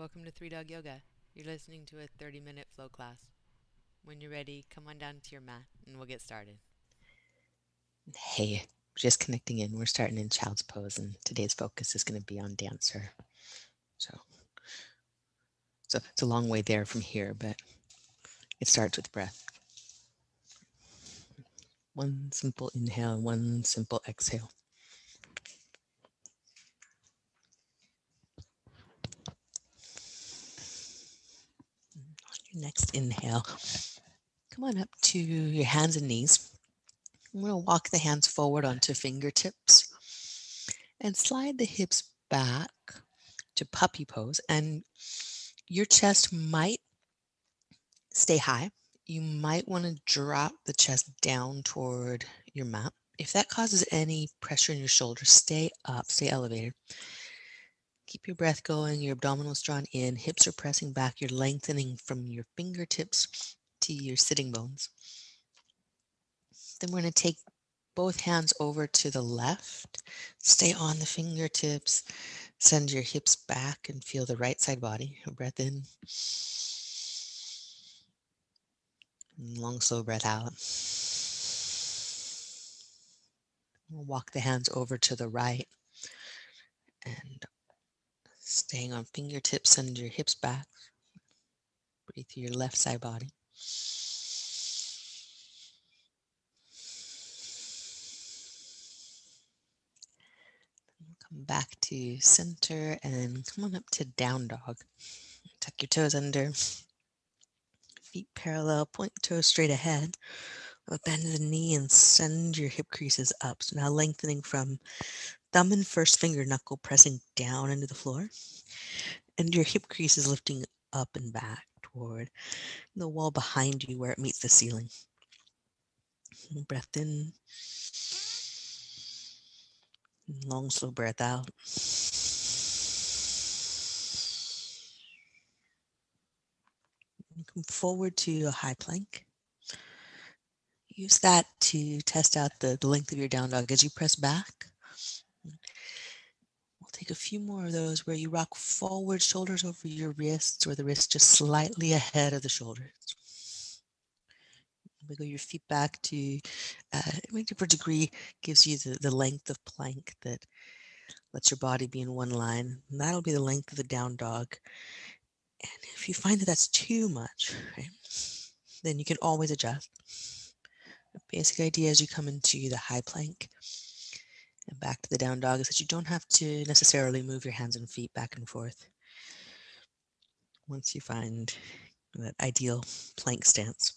welcome to Three Dog Yoga. You're listening to a 30 minute flow class. When you're ready, come on down to your mat and we'll get started. Hey, just connecting in. We're starting in child's pose, and today's focus is going to be on dancer. So, so it's a long way there from here, but it starts with breath. One simple inhale, one simple exhale. Next inhale, come on up to your hands and knees. I'm going to walk the hands forward onto fingertips and slide the hips back to puppy pose. And your chest might stay high. You might want to drop the chest down toward your mat. If that causes any pressure in your shoulders, stay up, stay elevated. Keep your breath going, your abdominals drawn in, hips are pressing back, you're lengthening from your fingertips to your sitting bones. Then we're going to take both hands over to the left. Stay on the fingertips. Send your hips back and feel the right side body. Breath in. Long, slow breath out. We'll walk the hands over to the right and Staying on fingertips, send your hips back. Breathe through your left side body. Come back to center and come on up to down dog. Tuck your toes under. Feet parallel, point toes straight ahead. Bend the knee and send your hip creases up. So now lengthening from thumb and first finger knuckle pressing down into the floor, and your hip crease is lifting up and back toward the wall behind you where it meets the ceiling. Breath in. Long, slow breath out. Come forward to a high plank. Use that to test out the, the length of your down dog as you press back. We'll take a few more of those where you rock forward, shoulders over your wrists, or the wrists just slightly ahead of the shoulders. Wiggle your feet back to uh, a degree gives you the, the length of plank that lets your body be in one line. And that'll be the length of the down dog. And if you find that that's too much, right, then you can always adjust. Basic idea as you come into the high plank and back to the down dog is that you don't have to necessarily move your hands and feet back and forth. Once you find that ideal plank stance.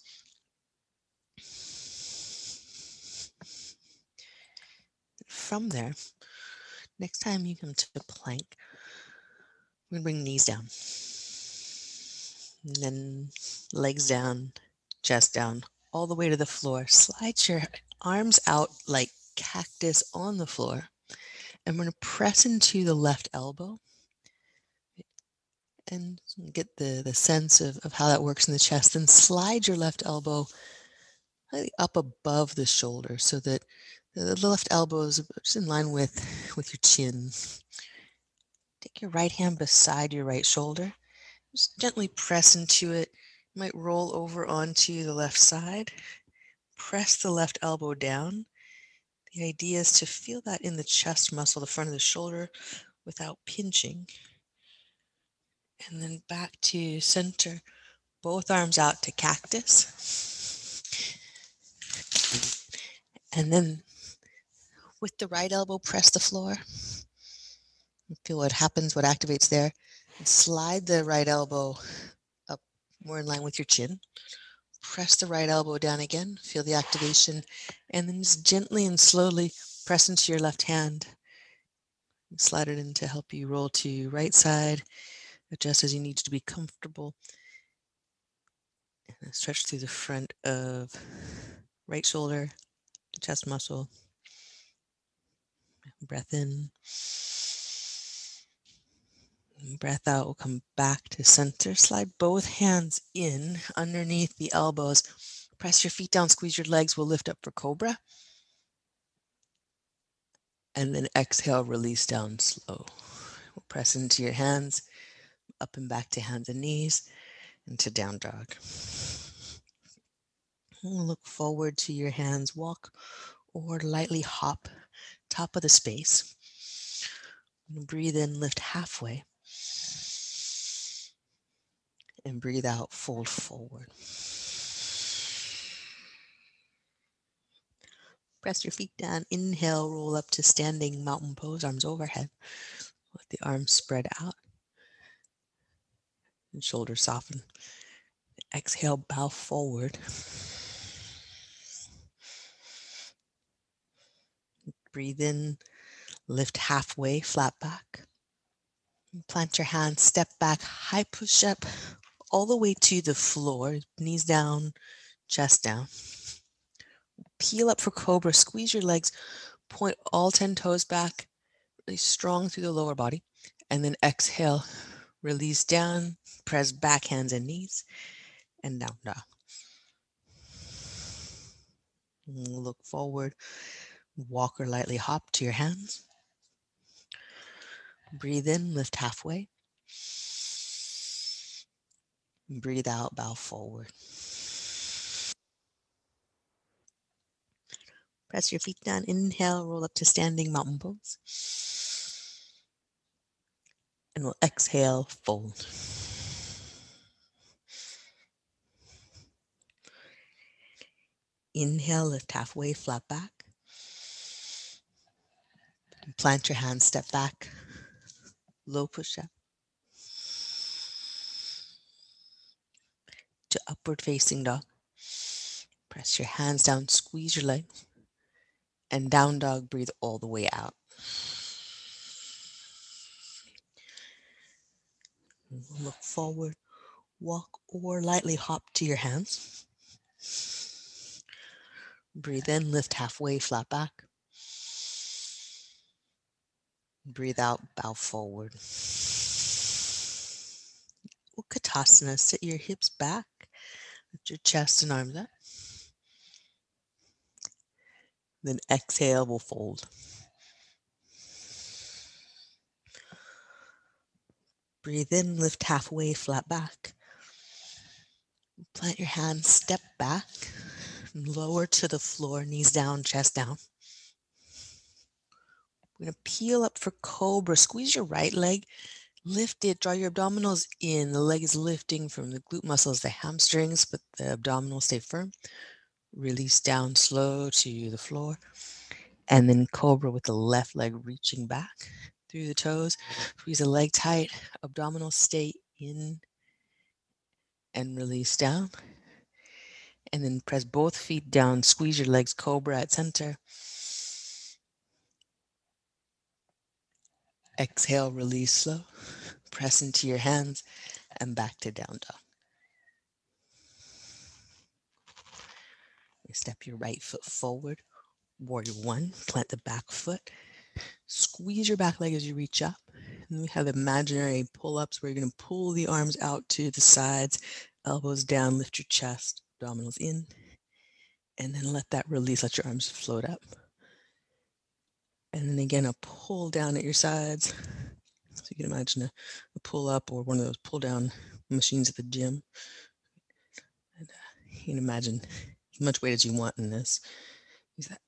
From there, next time you come to plank, we're gonna bring knees down. And then legs down, chest down, all the way to the floor. Slide your arms out like cactus on the floor. And we're going to press into the left elbow and get the, the sense of, of how that works in the chest. Then slide your left elbow up above the shoulder so that the left elbow is just in line with, with your chin. Take your right hand beside your right shoulder. Just gently press into it. Might roll over onto the left side. Press the left elbow down the idea is to feel that in the chest muscle, the front of the shoulder, without pinching. And then back to center, both arms out to cactus. And then with the right elbow, press the floor. Feel what happens, what activates there. And slide the right elbow more in line with your chin press the right elbow down again, feel the activation, and then just gently and slowly press into your left hand. Slide it in to help you roll to right side, adjust as you need to be comfortable. And stretch through the front of right shoulder, chest muscle. Breath in. Breath out, we'll come back to center. Slide both hands in underneath the elbows. Press your feet down, squeeze your legs. We'll lift up for cobra. And then exhale, release down slow. We'll press into your hands, Up and back to hands and knees into down dog. Look forward to your hands. Walk or lightly hop top of the space. Breathe in, lift halfway. And breathe out, fold forward. Press your feet down. Inhale, roll up to standing mountain pose, arms overhead. Let the arms spread out and shoulders soften. Exhale, bow forward. Breathe in, lift halfway, flat back. Plant your hands, step back, high push up all the way to the floor, knees down, chest down. Peel up for cobra, squeeze your legs, point all 10 toes back, really strong through the lower body. And then exhale, release down, press back hands and knees, and down dog. Look forward, walk or lightly hop to your hands. Breathe in, lift halfway. Breathe out, bow forward. Press your feet down. Inhale, roll up to standing mountain pose. And we'll exhale, fold. Inhale, lift halfway, flat back. Plant your hands, step back, low push up. To upward facing dog. Press your hands down, squeeze your legs. And down dog, breathe all the way out. Look forward, walk or lightly hop to your hands. Breathe in, lift halfway, flat back. Breathe out, bow forward. Utkatasana, sit your hips back, lift your chest and arms up. Then exhale, we'll fold. Breathe in, lift halfway, flat back. Plant your hands, step back, lower to the floor, knees down, chest down. We're going to peel up for cobra. Squeeze your right leg, lift it, draw your abdominals in. The leg is lifting from the glute muscles, the hamstrings, but the abdominals stay firm. Release down slow to the floor. And then cobra with the left leg reaching back through the toes. Squeeze the leg tight, abdominals stay in and release down. And then press both feet down, squeeze your legs, cobra at center. Exhale, release slow. Press into your hands and back to down dog. Step your right foot forward. Warrior one, plant the back foot. Squeeze your back leg as you reach up. And we have imaginary pull ups where you're going to pull the arms out to the sides, elbows down, lift your chest, abdominals in, and then let that release. Let your arms float up. And then again, a pull down at your sides. So you can imagine a, a pull up or one of those pull down machines at the gym. And uh, you can imagine as much weight as you want in this. Use that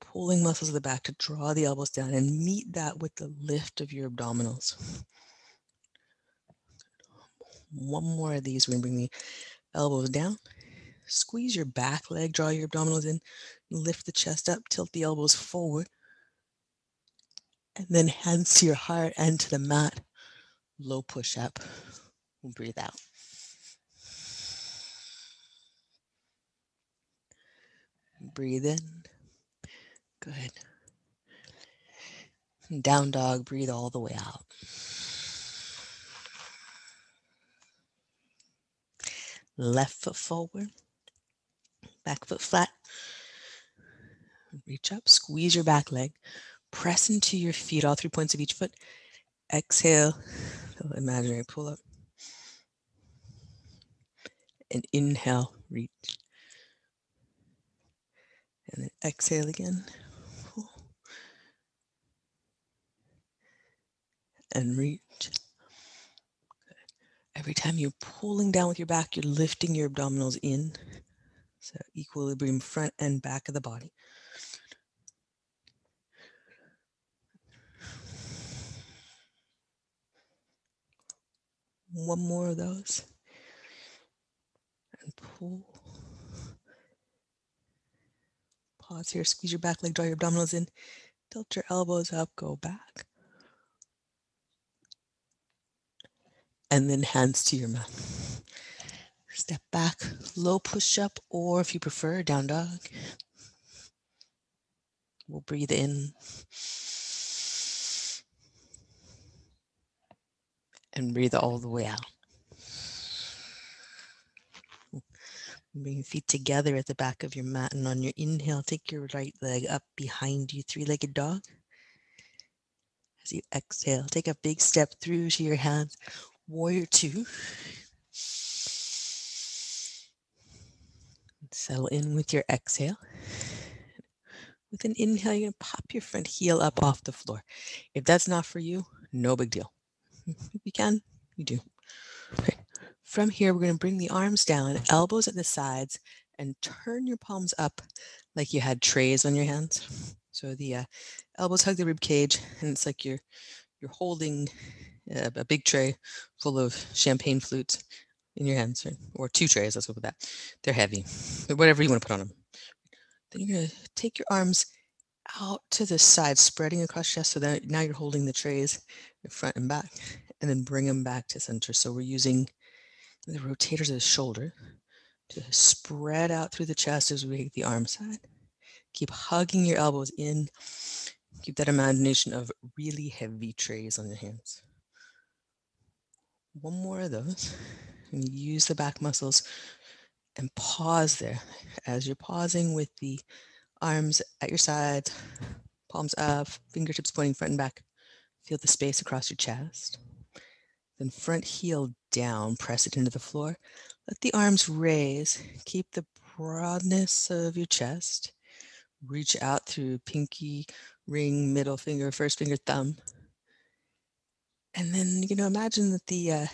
pulling muscles of the back to draw the elbows down and meet that with the lift of your abdominals. One more of these. We're going to bring the elbows down. Squeeze your back leg, draw your abdominals in, lift the chest up, tilt the elbows forward. And then hands to your heart and to the mat. Low push up. Breathe out. Breathe in. Good. Down dog, breathe all the way out. Left foot forward, back foot flat. Reach up, squeeze your back leg, press into your feet, all three points of each foot. Exhale, imaginary pull up. And inhale, reach. And then exhale again. And reach. Every time you're pulling down with your back, you're lifting your abdominals in. So equilibrium front and back of the body. One more of those. And pull. Pause here, squeeze your back leg, draw your abdominals in, tilt your elbows up, go back. And then hands to your mat. Step back, low push up, or if you prefer, down dog. We'll breathe in and breathe all the way out. Bring your feet together at the back of your mat. And on your inhale, take your right leg up behind you, three legged dog. As you exhale, take a big step through to your hands, warrior two. Settle in with your exhale. With an inhale, you're going to pop your front heel up off the floor. If that's not for you, no big deal. If you can, you do. Okay. From here, we're going to bring the arms down, elbows at the sides, and turn your palms up like you had trays on your hands. So the uh, elbows hug the rib cage, and it's like you're you're holding a, a big tray full of champagne flutes in your hands, right? or two trays. Let's go with that. They're heavy, but whatever you want to put on them. Then you're going to take your arms out to the side, spreading across chest. So that now you're holding the trays in front and back, and then bring them back to center. So we're using the rotators of the shoulder to spread out through the chest as we take the arm side. Keep hugging your elbows in. Keep that imagination of really heavy trays on your hands. One more of those. And use the back muscles and pause there. As you're pausing with the arms at your sides, palms up, fingertips pointing front and back. Feel the space across your chest. Then front heel down, press it into the floor. Let the arms raise. Keep the broadness of your chest. Reach out through pinky, ring, middle finger, first finger, thumb. And then, you know, imagine that the uh,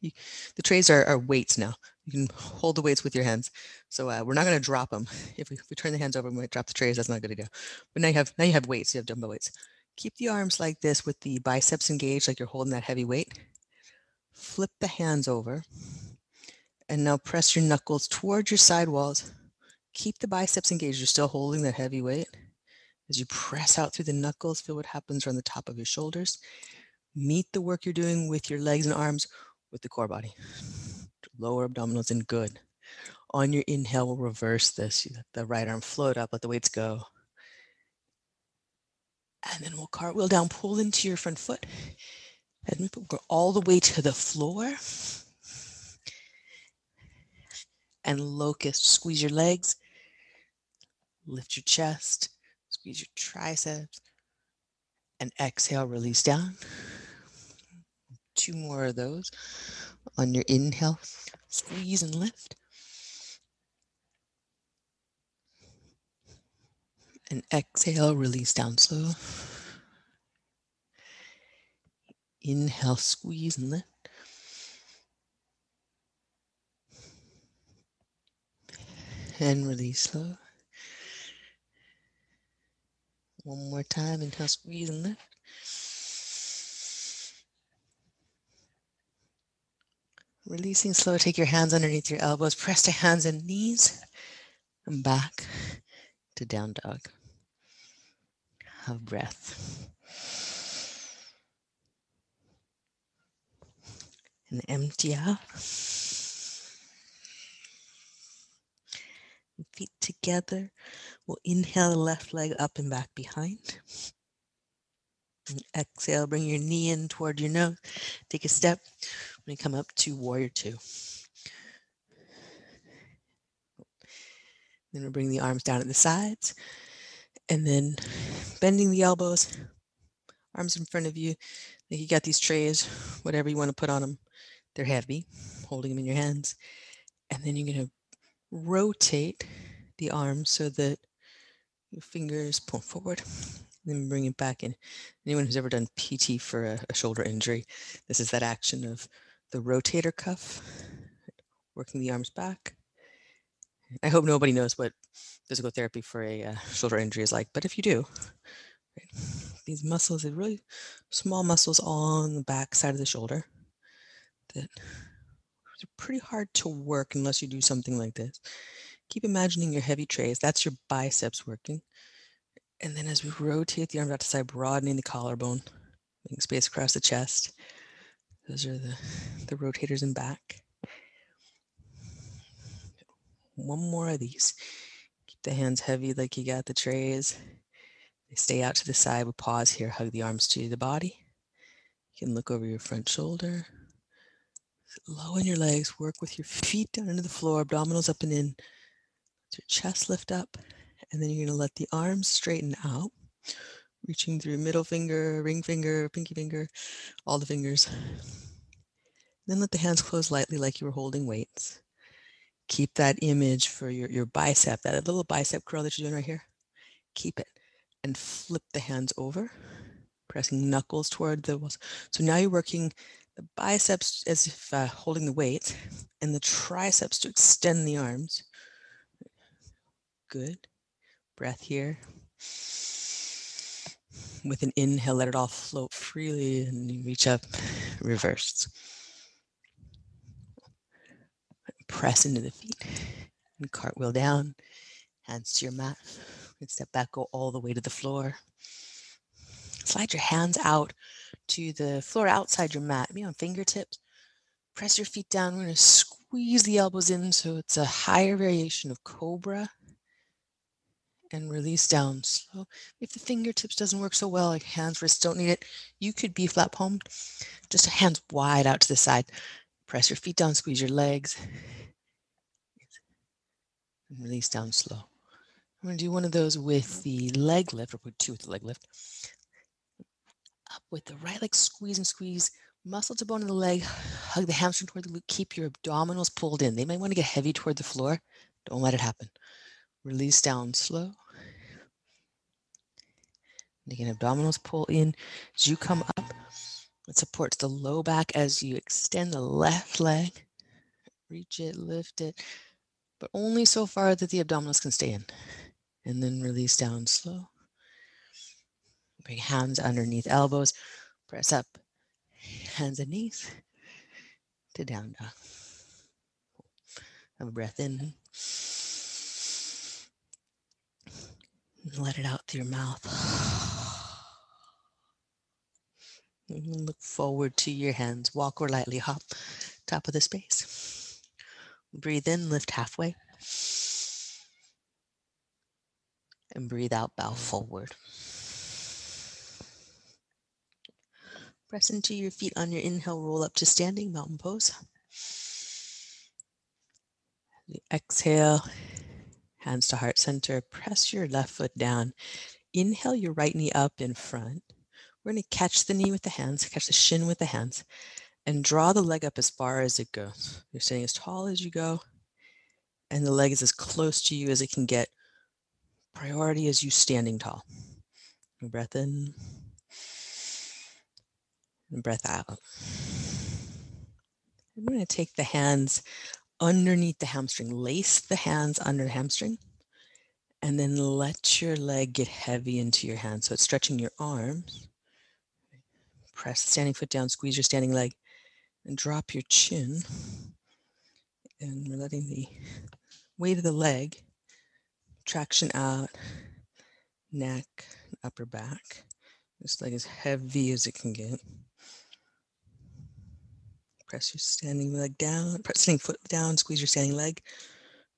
you, the trays are, are, weights now. You can hold the weights with your hands. So uh, we're not going to drop them. If we, if we, turn the hands over, we might drop the trays. That's not good idea. But now you have now you have weights. You have dumbbell weights. Keep the arms like this with the biceps engaged, like you're holding that heavy weight flip the hands over, and now press your knuckles towards your side walls. Keep the biceps engaged. You're still holding that heavy weight. As you press out through the knuckles, feel what happens around the top of your shoulders. Meet the work you're doing with your legs and arms with the core body. Lower abdominals in good. On your inhale, we'll reverse this. Let the right arm float up, let the weights go. And then we'll cartwheel down, pull into your front foot. And we'll go all the way to the floor. And locust, squeeze your legs, lift your chest, squeeze your triceps, and exhale, release down. Two more of those. On your inhale, squeeze and lift. And exhale, release down slow. Inhale, squeeze and lift. And release slow. One more time. Inhale, squeeze and lift. Releasing slow. Take your hands underneath your elbows. Press to hands and knees. And back to down dog. Have breath. and empty out. Feet together. We'll inhale the left leg up and back behind. And exhale, bring your knee in toward your nose. Take a step. When you come up to warrior two. Then we'll bring the arms down at the sides. And then bending the elbows, arms in front of you. Like you got these trays, whatever you want to put on them. They're heavy, holding them in your hands. And then you're going to rotate the arms so that your fingers point forward. Then bring it back in. Anyone who's ever done PT for a, a shoulder injury, this is that action of the rotator cuff, working the arms back. I hope nobody knows what physical therapy for a uh, shoulder injury is like, but if you do, right, these muscles are really small muscles on the back side of the shoulder that are pretty hard to work unless you do something like this. Keep imagining your heavy trays. That's your biceps working. And then as we rotate the arms out to side, broadening the collarbone, making space across the chest. Those are the, the rotators in back. One more of these. Keep the hands heavy like you got the trays. They stay out to the side. We pause here, hug the arms to the body. You can look over your front shoulder. Low in your legs, work with your feet down into the floor, abdominals up and in. Let your chest lift up. And then you're going to let the arms straighten out, reaching through middle finger, ring finger, pinky finger, all the fingers. Then let the hands close lightly like you were holding weights. Keep that image for your, your bicep, that little bicep curl that you're doing right here. Keep it and flip the hands over, pressing knuckles toward the walls. So now you're working the biceps as if uh, holding the weight and the triceps to extend the arms. Good. Breath here. With an inhale, let it all float freely and reach up, reverse. Press into the feet and cartwheel down, hands to your mat. And step back, go all the way to the floor. Slide your hands out to the floor outside your mat, maybe on fingertips. Press your feet down. We're going to squeeze the elbows in so it's a higher variation of cobra and release down slow. If the fingertips doesn't work so well, like hands, wrists don't need it, you could be flat palmed, just hands wide out to the side. Press your feet down, squeeze your legs, and release down slow. I'm going to do one of those with the leg lift, or put two with the leg lift. Up with the right leg, squeeze and squeeze, muscle to bone in the leg, hug the hamstring toward the glute, keep your abdominals pulled in. They might want to get heavy toward the floor. Don't let it happen. Release down slow. Again, abdominals pull in as you come up. It supports the low back as you extend the left leg. Reach it, lift it, but only so far that the abdominals can stay in. And then release down slow. Bring hands underneath elbows. Press up, hands and knees to down dog. Have a breath in. Let it out through your mouth. Look forward to your hands. Walk or lightly hop, top of the space. Breathe in, lift halfway. And breathe out, bow forward. Press into your feet on your inhale, roll up to standing mountain pose. Exhale, hands to heart center. Press your left foot down. Inhale your right knee up in front. We're going to catch the knee with the hands, catch the shin with the hands, and draw the leg up as far as it goes. You're staying as tall as you go, and the leg is as close to you as it can get. Priority is you standing tall. Breath in, and breath out. I'm going to take the hands underneath the hamstring, lace the hands under the hamstring, and then let your leg get heavy into your hand. So it's stretching your arms Press the standing foot down, squeeze your standing leg, and drop your chin. And we're letting the weight of the leg traction out, neck, upper back. This leg as heavy as it can get. Press your standing leg down, press standing foot down, squeeze your standing leg,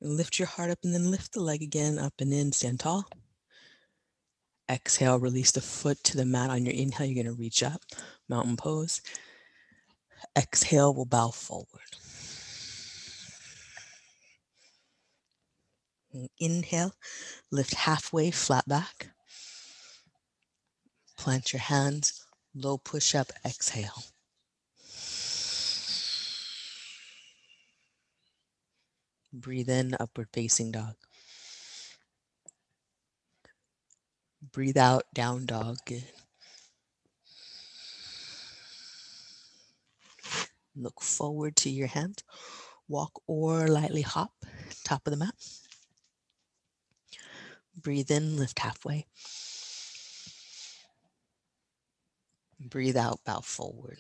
and lift your heart up, and then lift the leg again up and in, stand tall. Exhale, release the foot to the mat on your inhale. You're going to reach up, mountain pose. Exhale, we'll bow forward. Inhale, lift halfway, flat back. Plant your hands, low push up, exhale. Breathe in, upward facing dog. Breathe out, down dog. Look forward to your hands. Walk or lightly hop, top of the mat. Breathe in, lift halfway. Breathe out, bow forward.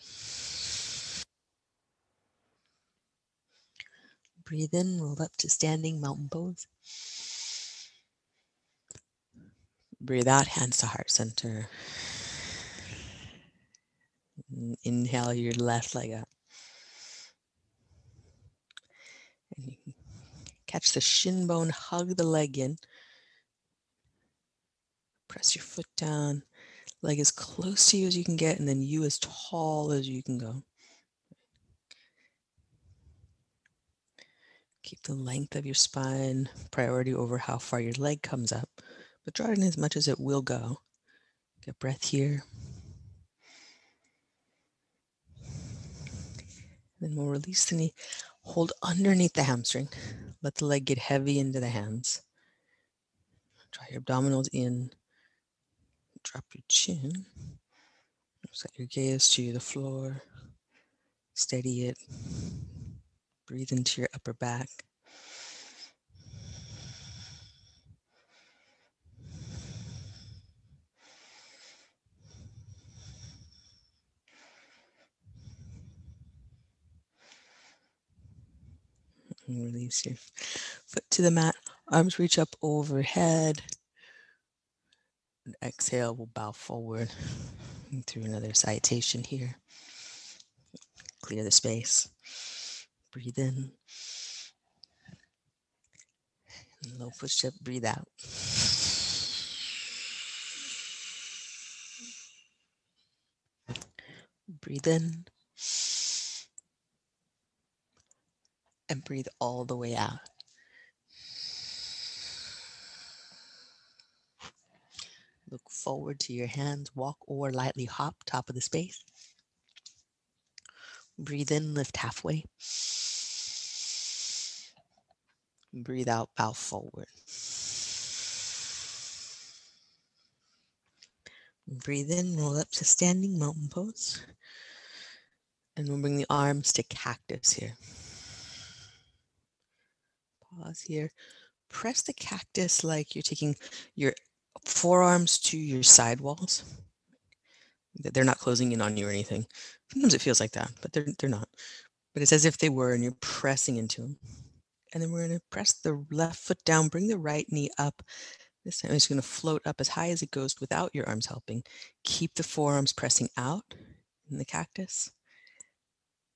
Breathe in, roll up to standing mountain pose. Breathe out, hands to heart center. Inhale your left leg up. And you can catch the shin bone, hug the leg in. Press your foot down, leg as close to you as you can get, and then you as tall as you can go. Keep the length of your spine priority over how far your leg comes up, but draw it in as much as it will go. Get breath here. Then we'll release the knee, hold underneath the hamstring. Let the leg get heavy into the hands. Draw your abdominals in. Drop your chin. Set your gaze to the floor. Steady it. Breathe into your upper back. And release your foot to the mat. Arms reach up overhead. And exhale, we'll bow forward through another citation here. Clear the space. Breathe in. Low push up, breathe out. Breathe in. And breathe all the way out. Look forward to your hands, walk or lightly hop, top of the space. Breathe in, lift halfway. Breathe out, bow forward. Breathe in, roll up to standing mountain pose. And we'll bring the arms to cactus here. Pause here. Press the cactus like you're taking your forearms to your side walls. They're not closing in on you or anything. Sometimes it feels like that, but they're, they're not. But it's as if they were and you're pressing into them. And then we're going to press the left foot down, bring the right knee up. This time it's going to float up as high as it goes without your arms helping. Keep the forearms pressing out in the cactus.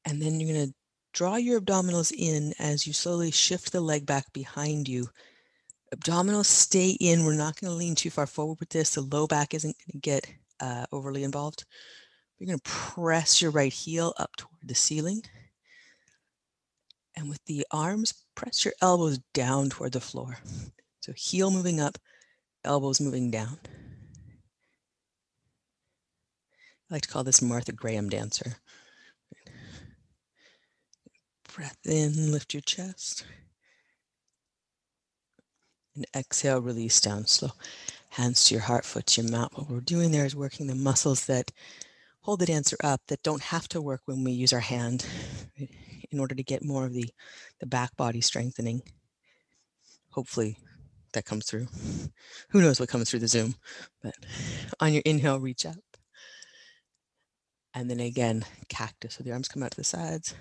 And then you're going to draw your abdominals in as you slowly shift the leg back behind you. Abdominals stay in. We're not going to lean too far forward with this. The low back isn't going to get uh, overly involved. You're going to press your right heel up toward the ceiling. And with the arms, press your elbows down toward the floor. So heel moving up, elbows moving down. I like to call this Martha Graham dancer. Breath in, lift your chest. And exhale, release down slow. Hands to your heart, foot to your mat. What we're doing there is working the muscles that hold the dancer up that don't have to work when we use our hand in order to get more of the, the back body strengthening. Hopefully that comes through. Who knows what comes through the Zoom, but on your inhale, reach up. And then again, cactus. So the arms come out to the sides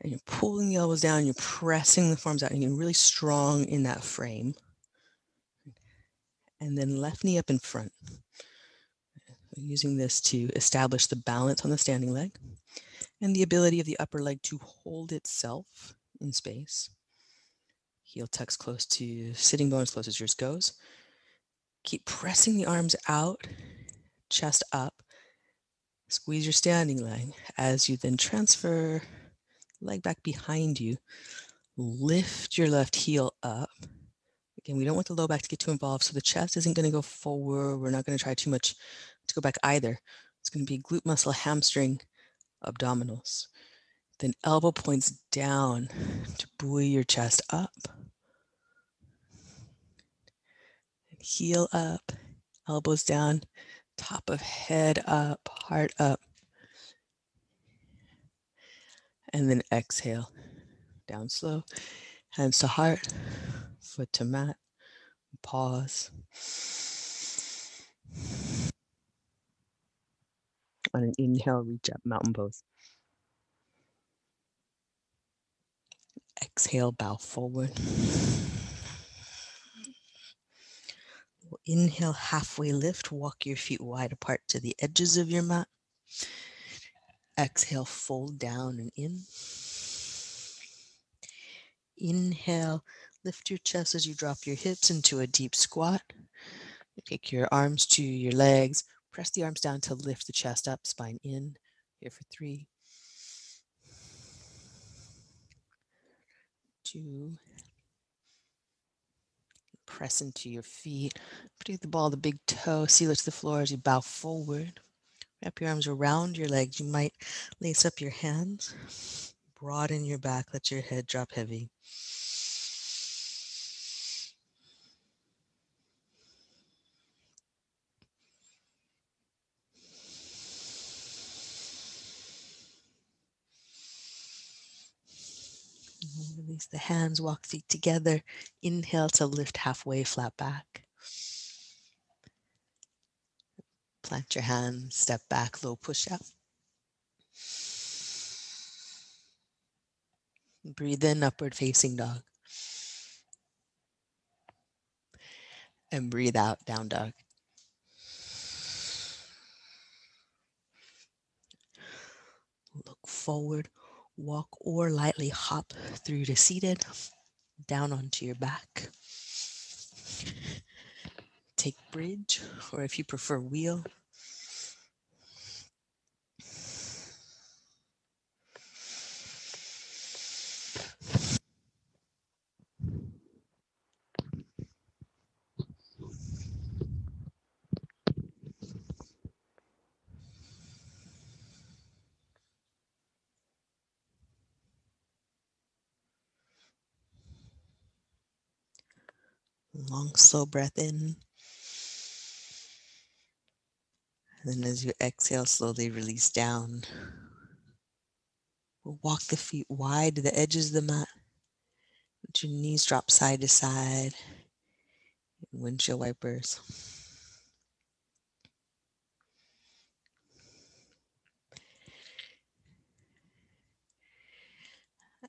and you're pulling the elbows down, you're pressing the forearms out, and you're really strong in that frame. And then left knee up in front. Using this to establish the balance on the standing leg and the ability of the upper leg to hold itself in space. Heel tucks close to sitting bone as close as yours goes. Keep pressing the arms out, chest up. Squeeze your standing leg as you then transfer leg back behind you. Lift your left heel up. Again, we don't want the low back to get too involved, so the chest isn't going to go forward. We're not going to try too much to go back either. It's going to be glute muscle, hamstring, abdominals. Then elbow points down to buoy your chest up. And heel up, elbows down, top of head up, heart up. And then exhale down slow. Hands to heart, foot to mat. Pause. On an inhale, reach up, mountain pose. Exhale, bow forward. Inhale, halfway lift. Walk your feet wide apart to the edges of your mat. Exhale, fold down and in. Inhale, lift your chest as you drop your hips into a deep squat. Take your arms to your legs. Press the arms down to lift the chest up, spine in. Here for three, two, press into your feet. Put the ball, the big toe, seal it to the floor as you bow forward. Wrap your arms around your legs. You might lace up your hands. Broaden your back. Let your head drop heavy. Release the hands, walk feet together. Inhale to lift halfway, flat back. Plant your hands, step back, low push up. Breathe in, upward facing dog. And breathe out, down dog. Look forward, walk or lightly hop through to seated, down onto your back. Take bridge, or if you prefer wheel. Long, slow breath in. And then as you exhale, slowly release down. We'll walk the feet wide to the edges of the mat. Let your knees drop side to side. Windshield wipers.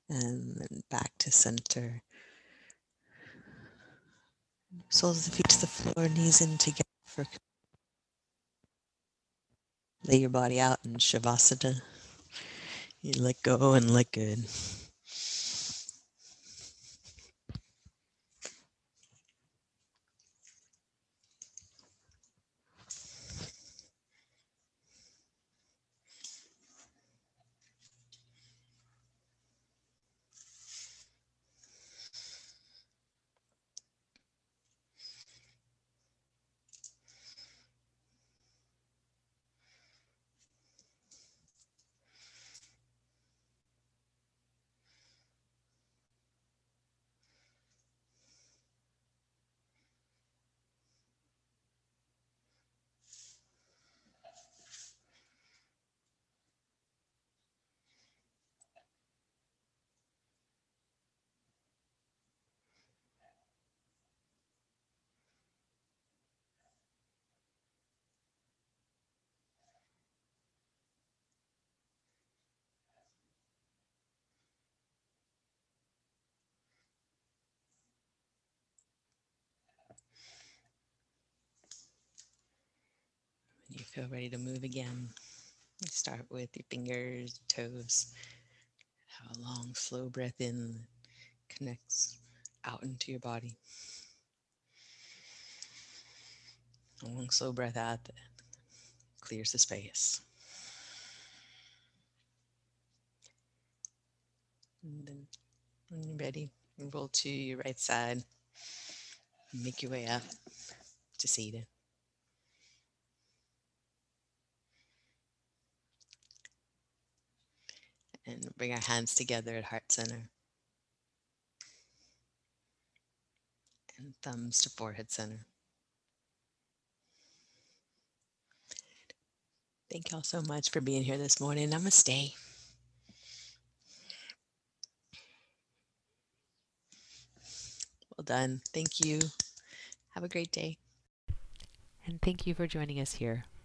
And then back to center. Soles of the feet to the floor, knees in together for lay your body out in Shavasana. You let go and let good. you feel ready to move again, start with your fingers, toes. Have a long, slow breath in connects out into your body. A long, slow breath out that clears the space. And then when you're ready, roll to your right side. Make your way up to seated. and bring our hands together at heart center. And thumbs to forehead center. Thank you all so much for being here this morning. Namaste. Well done. Thank you. Have a great day. And thank you for joining us here